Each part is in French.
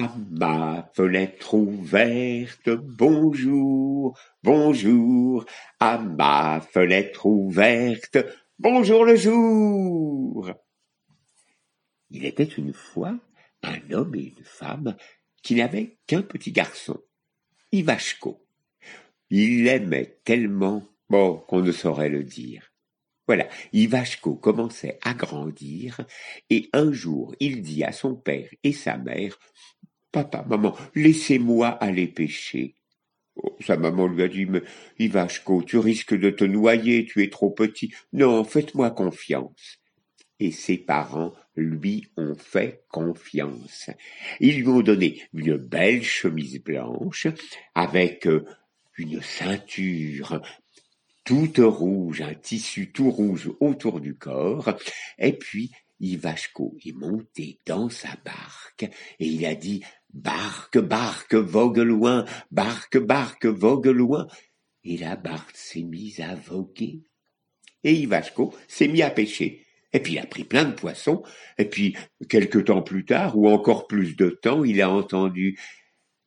À ma fenêtre ouverte, bonjour, bonjour, à ma fenêtre ouverte, bonjour le jour. Il était une fois un homme et une femme qui n'avaient qu'un petit garçon, Ivashko. Il l'aimait tellement, bon, qu'on ne saurait le dire. Voilà, Ivashko commençait à grandir, et un jour il dit à son père et sa mère Papa, maman, laissez-moi aller pêcher. Oh, sa maman lui a dit, mais Ivashko, tu risques de te noyer, tu es trop petit. Non, faites-moi confiance. Et ses parents lui ont fait confiance. Ils lui ont donné une belle chemise blanche avec euh, une ceinture toute rouge, un tissu tout rouge autour du corps, et puis Ivashko est monté dans sa barque et il a dit Barque, barque, vogue loin, barque, barque, vogue loin. Et la barque s'est mise à voguer. Et Ivashko s'est mis à pêcher. Et puis il a pris plein de poissons. Et puis, quelque temps plus tard, ou encore plus de temps, il a entendu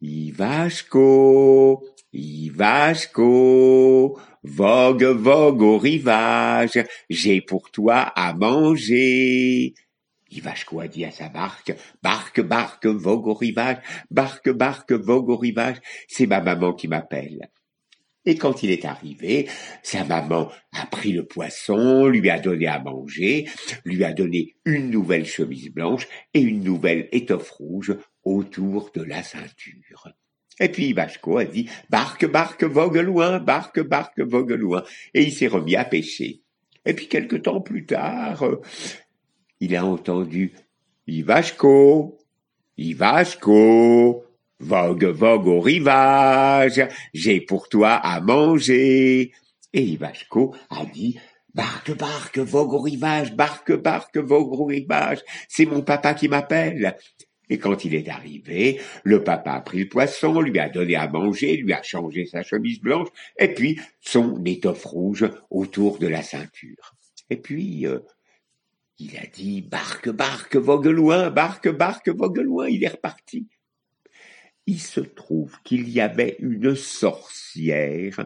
Ivashko, Ivashko, vogue, vogue au rivage, j'ai pour toi à manger. Ivashko a dit à sa barque, barque, barque, vogue au rivage, barque, barque, vogue au rivage, c'est ma maman qui m'appelle. Et quand il est arrivé, sa maman a pris le poisson, lui a donné à manger, lui a donné une nouvelle chemise blanche et une nouvelle étoffe rouge autour de la ceinture. Et puis Ivashko a dit barque, barque, vogue loin, barque, barque, vogue loin, et il s'est remis à pêcher. Et puis quelque temps plus tard, il a entendu Ivashko, Ivashko, vogue, vogue au rivage, j'ai pour toi à manger. Et Ivashko a dit Barque, barque, vogue au rivage, barque, barque, vogue au rivage, c'est mon papa qui m'appelle. Et quand il est arrivé, le papa a pris le poisson, lui a donné à manger, lui a changé sa chemise blanche, et puis son étoffe rouge autour de la ceinture. Et puis, euh, il a dit barque, barque, vogue loin, barque, barque, vogue loin, il est reparti. Il se trouve qu'il y avait une sorcière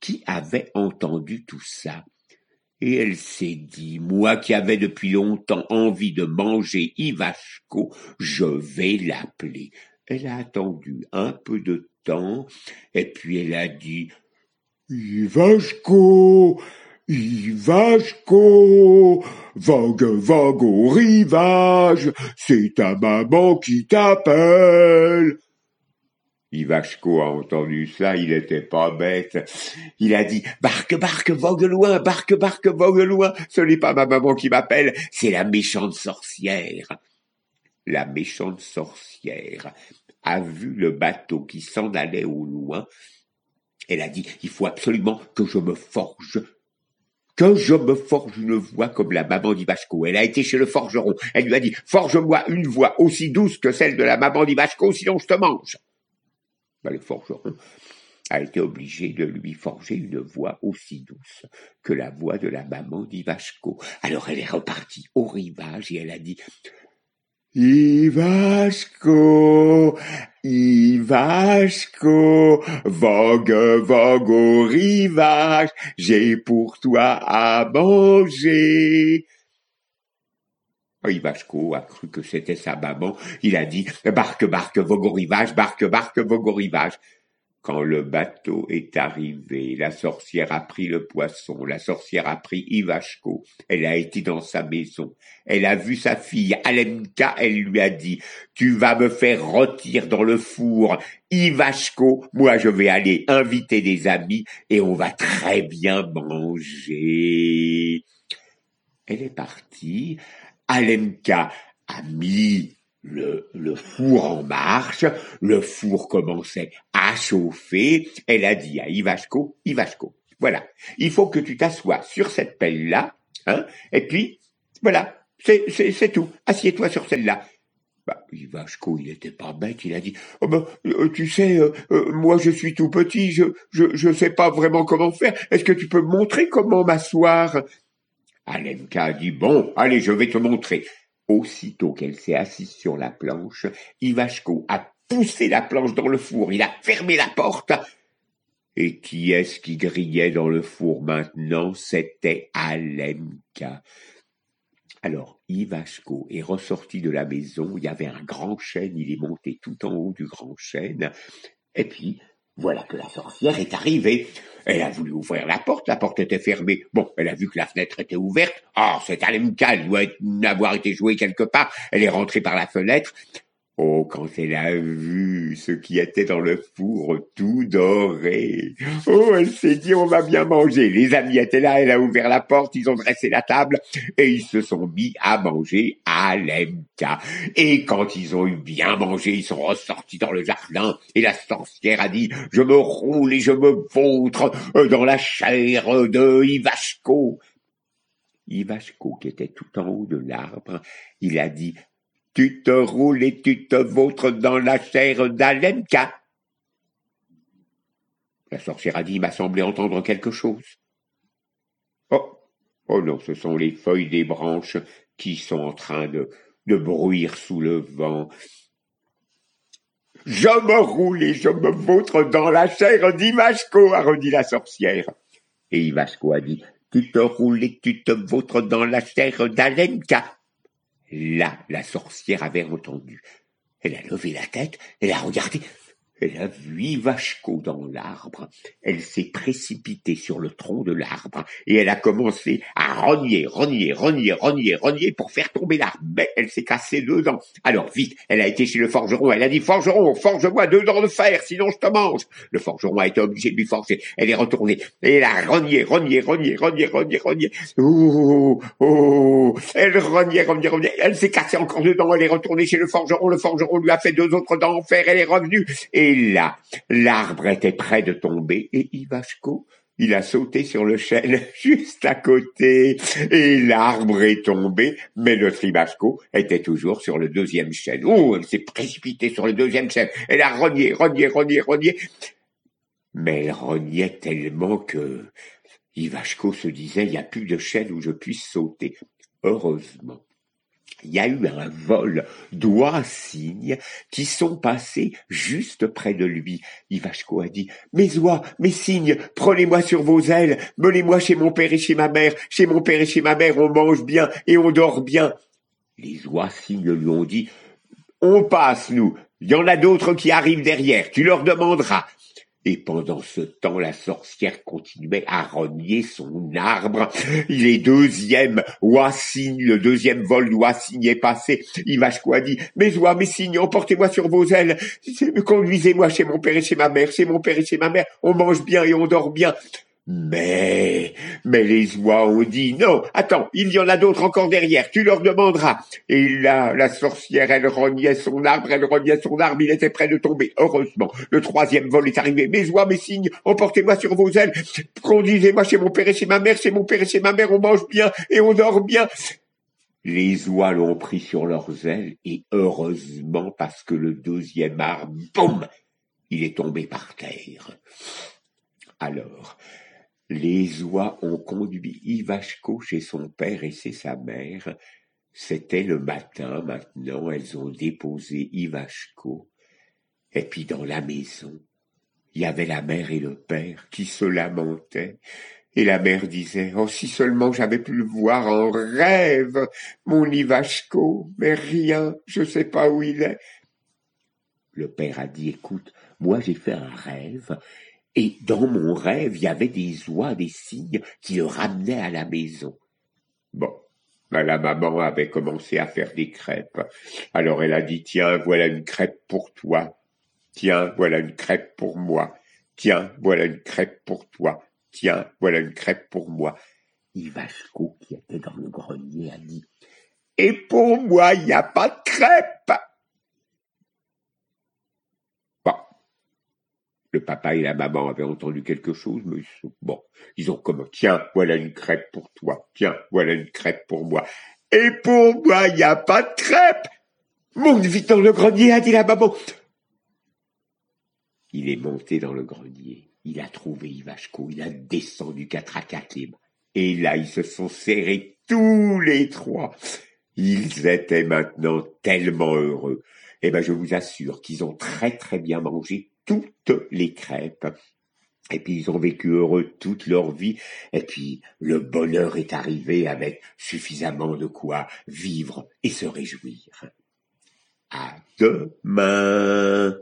qui avait entendu tout ça. Et elle s'est dit, moi qui avais depuis longtemps envie de manger Ivashko, je vais l'appeler. Elle a attendu un peu de temps, et puis elle a dit, Ivashko, Ivashko, vogue, vogue au rivage, c'est ta maman qui t'appelle. Ivashko a entendu ça, il était pas bête. Il a dit, barque, barque, vogue loin, barque, barque, vogue loin, ce n'est pas ma maman qui m'appelle, c'est la méchante sorcière. La méchante sorcière a vu le bateau qui s'en allait au loin. Elle a dit, il faut absolument que je me forge que je me forge une voix comme la maman d'Ivashko. Elle a été chez le forgeron. Elle lui a dit, forge-moi une voix aussi douce que celle de la maman d'Ivashko, sinon je te mange. Le forgeron a été obligé de lui forger une voix aussi douce que la voix de la maman d'Ivashko. Alors elle est repartie au rivage et elle a dit Ivashko, Ivashko, vogue, vogue au rivage, j'ai pour toi à manger. Ivashko a cru que c'était sa maman. Il a dit barque, barque, vogue au rivage, barque, barque, vogue au. Quand le bateau est arrivé, la sorcière a pris le poisson, la sorcière a pris Ivashko, elle a été dans sa maison, elle a vu sa fille Alemka, elle lui a dit, tu vas me faire rôtir dans le four, Ivashko, moi je vais aller inviter des amis et on va très bien manger. Elle est partie, Alemka a mis le, four en marche, le four commençait à chauffer, elle a dit à Ivashko, Ivashko, voilà, il faut que tu t'assoies sur cette pelle-là, hein, et puis, voilà, c'est, tout, assieds-toi sur celle-là. Bah, Ivashko, il était pas bête, il a dit, oh ben, euh, tu sais, euh, euh, moi je suis tout petit, je, je, je sais pas vraiment comment faire, est-ce que tu peux me montrer comment m'asseoir? Alemka a dit, bon, allez, je vais te montrer. Aussitôt qu'elle s'est assise sur la planche, Ivashko a poussé la planche dans le four, il a fermé la porte. Et qui est-ce qui grillait dans le four maintenant? C'était Alemka. Alors, Ivashko est ressorti de la maison, il y avait un grand chêne, il est monté tout en haut du grand chêne, et puis, voilà que la sorcière est arrivée. Elle a voulu ouvrir la porte, la porte était fermée. Bon, elle a vu que la fenêtre était ouverte. Ah, oh, c'est Alemka, doit avoir été jouée quelque part. Elle est rentrée par la fenêtre. Oh, quand elle a vu ce qui était dans le four tout doré. Oh, elle s'est dit, on va bien manger. Les amis étaient là, elle a ouvert la porte, ils ont dressé la table et ils se sont mis à manger à l'emka. Et quand ils ont eu bien mangé, ils sont ressortis dans le jardin et la sorcière a dit, je me roule et je me vautre dans la chair de Ivashko. Ivashko, qui était tout en haut de l'arbre, il a dit, tu te roules et tu te vautres dans la chair d'Alemka. La sorcière a dit, m'a semblé entendre quelque chose. Oh, oh non, ce sont les feuilles des branches qui sont en train de, de bruire sous le vent. Je me roule et je me vautre dans la chair d'Ivashko, a redit la sorcière. Et Ivashko a dit, tu te roules et tu te vautres dans la chair d'Alemka. Là, la sorcière avait entendu. Elle a levé la tête, elle a regardé, elle a vu Ivashko dans l'arbre. Elle s'est précipitée sur le tronc de l'arbre et elle a commencé à rogner, rogner, rogner, rogner, rogner pour faire tomber l'arbre. Elle s'est cassée deux dents. Alors vite, elle a été chez le forgeron. Elle a dit Forgeron, forge-moi deux dents de fer, sinon je te mange. Le forgeron a été obligé de lui forger. Elle est retournée et elle a rogné, rogné, rogné, rogné, rogné, rogné. Oh, oh, elle rognait, rognait, rognait. Elle s'est cassée encore deux dents. Elle est retournée chez le forgeron. Le forgeron lui a fait deux autres dents en fer. Elle est revenue et et là, l'arbre était près de tomber et Ivashko, il a sauté sur le chêne juste à côté et l'arbre est tombé, mais notre Ivashko était toujours sur le deuxième chêne. Oh, elle s'est précipitée sur le deuxième chêne. Elle a rogné, rogné, rogné, rogné. Mais elle rognait tellement que Ivashko se disait, il n'y a plus de chêne où je puisse sauter. Heureusement, il y a eu un vol d'oies-cygnes qui sont passés juste près de lui. Ivashko a dit, mes oies, mes cygnes, prenez-moi sur vos ailes, menez-moi chez mon père et chez ma mère. Chez mon père et chez ma mère, on mange bien et on dort bien. Les oies-cygnes lui ont dit, on passe, nous. Il y en a d'autres qui arrivent derrière. Tu leur demanderas. Et pendant ce temps, la sorcière continuait à renier son arbre. Il est deuxième le deuxième vol d'Oissigne est passé. A dit, mes oies, mes signes, emportez-moi sur vos ailes. Conduisez-moi chez mon père et chez ma mère. Chez mon père et chez ma mère, on mange bien et on dort bien. Mais, mais les oies ont dit non, attends, il y en a d'autres encore derrière, tu leur demanderas. Et là, la sorcière, elle rognait son arbre, elle rognait son arbre, il était près de tomber. Heureusement, le troisième vol est arrivé. Mes oies, mes signes, emportez-moi sur vos ailes, conduisez-moi chez mon père et chez ma mère, chez mon père et chez ma mère, on mange bien et on dort bien. Les oies l'ont pris sur leurs ailes, et heureusement parce que le deuxième arbre, boum, il est tombé par terre. Alors, les oies ont conduit Ivashko chez son père et chez sa mère. C'était le matin maintenant, elles ont déposé Ivashko. Et puis dans la maison, il y avait la mère et le père qui se lamentaient. Et la mère disait, oh, si seulement j'avais pu le voir en rêve, mon Ivashko, mais rien, je sais pas où il est. Le père a dit, écoute, moi j'ai fait un rêve, et dans mon rêve, il y avait des oies, des cygnes qui le ramenaient à la maison. Bon, ben, la maman avait commencé à faire des crêpes. Alors elle a dit, tiens, voilà une crêpe pour toi. Tiens, voilà une crêpe pour moi. Tiens, voilà une crêpe pour toi. Tiens, voilà une crêpe pour moi. Ivashko, qui était dans le grenier, a dit, et pour moi, il n'y a pas de crêpe. Le papa et la maman avaient entendu quelque chose, mais bon, ils ont comme tiens, voilà une crêpe pour toi, tiens, voilà une crêpe pour moi. Et pour moi, il n'y a pas de crêpe. Monte vite dans le grenier, a dit la maman. Il est monté dans le grenier. Il a trouvé Ivashko. Il a descendu quatre à quatre les Et là, ils se sont serrés tous les trois. Ils étaient maintenant tellement heureux. Eh ben, je vous assure qu'ils ont très très bien mangé toutes les crêpes. Et puis ils ont vécu heureux toute leur vie. Et puis le bonheur est arrivé avec suffisamment de quoi vivre et se réjouir. À demain.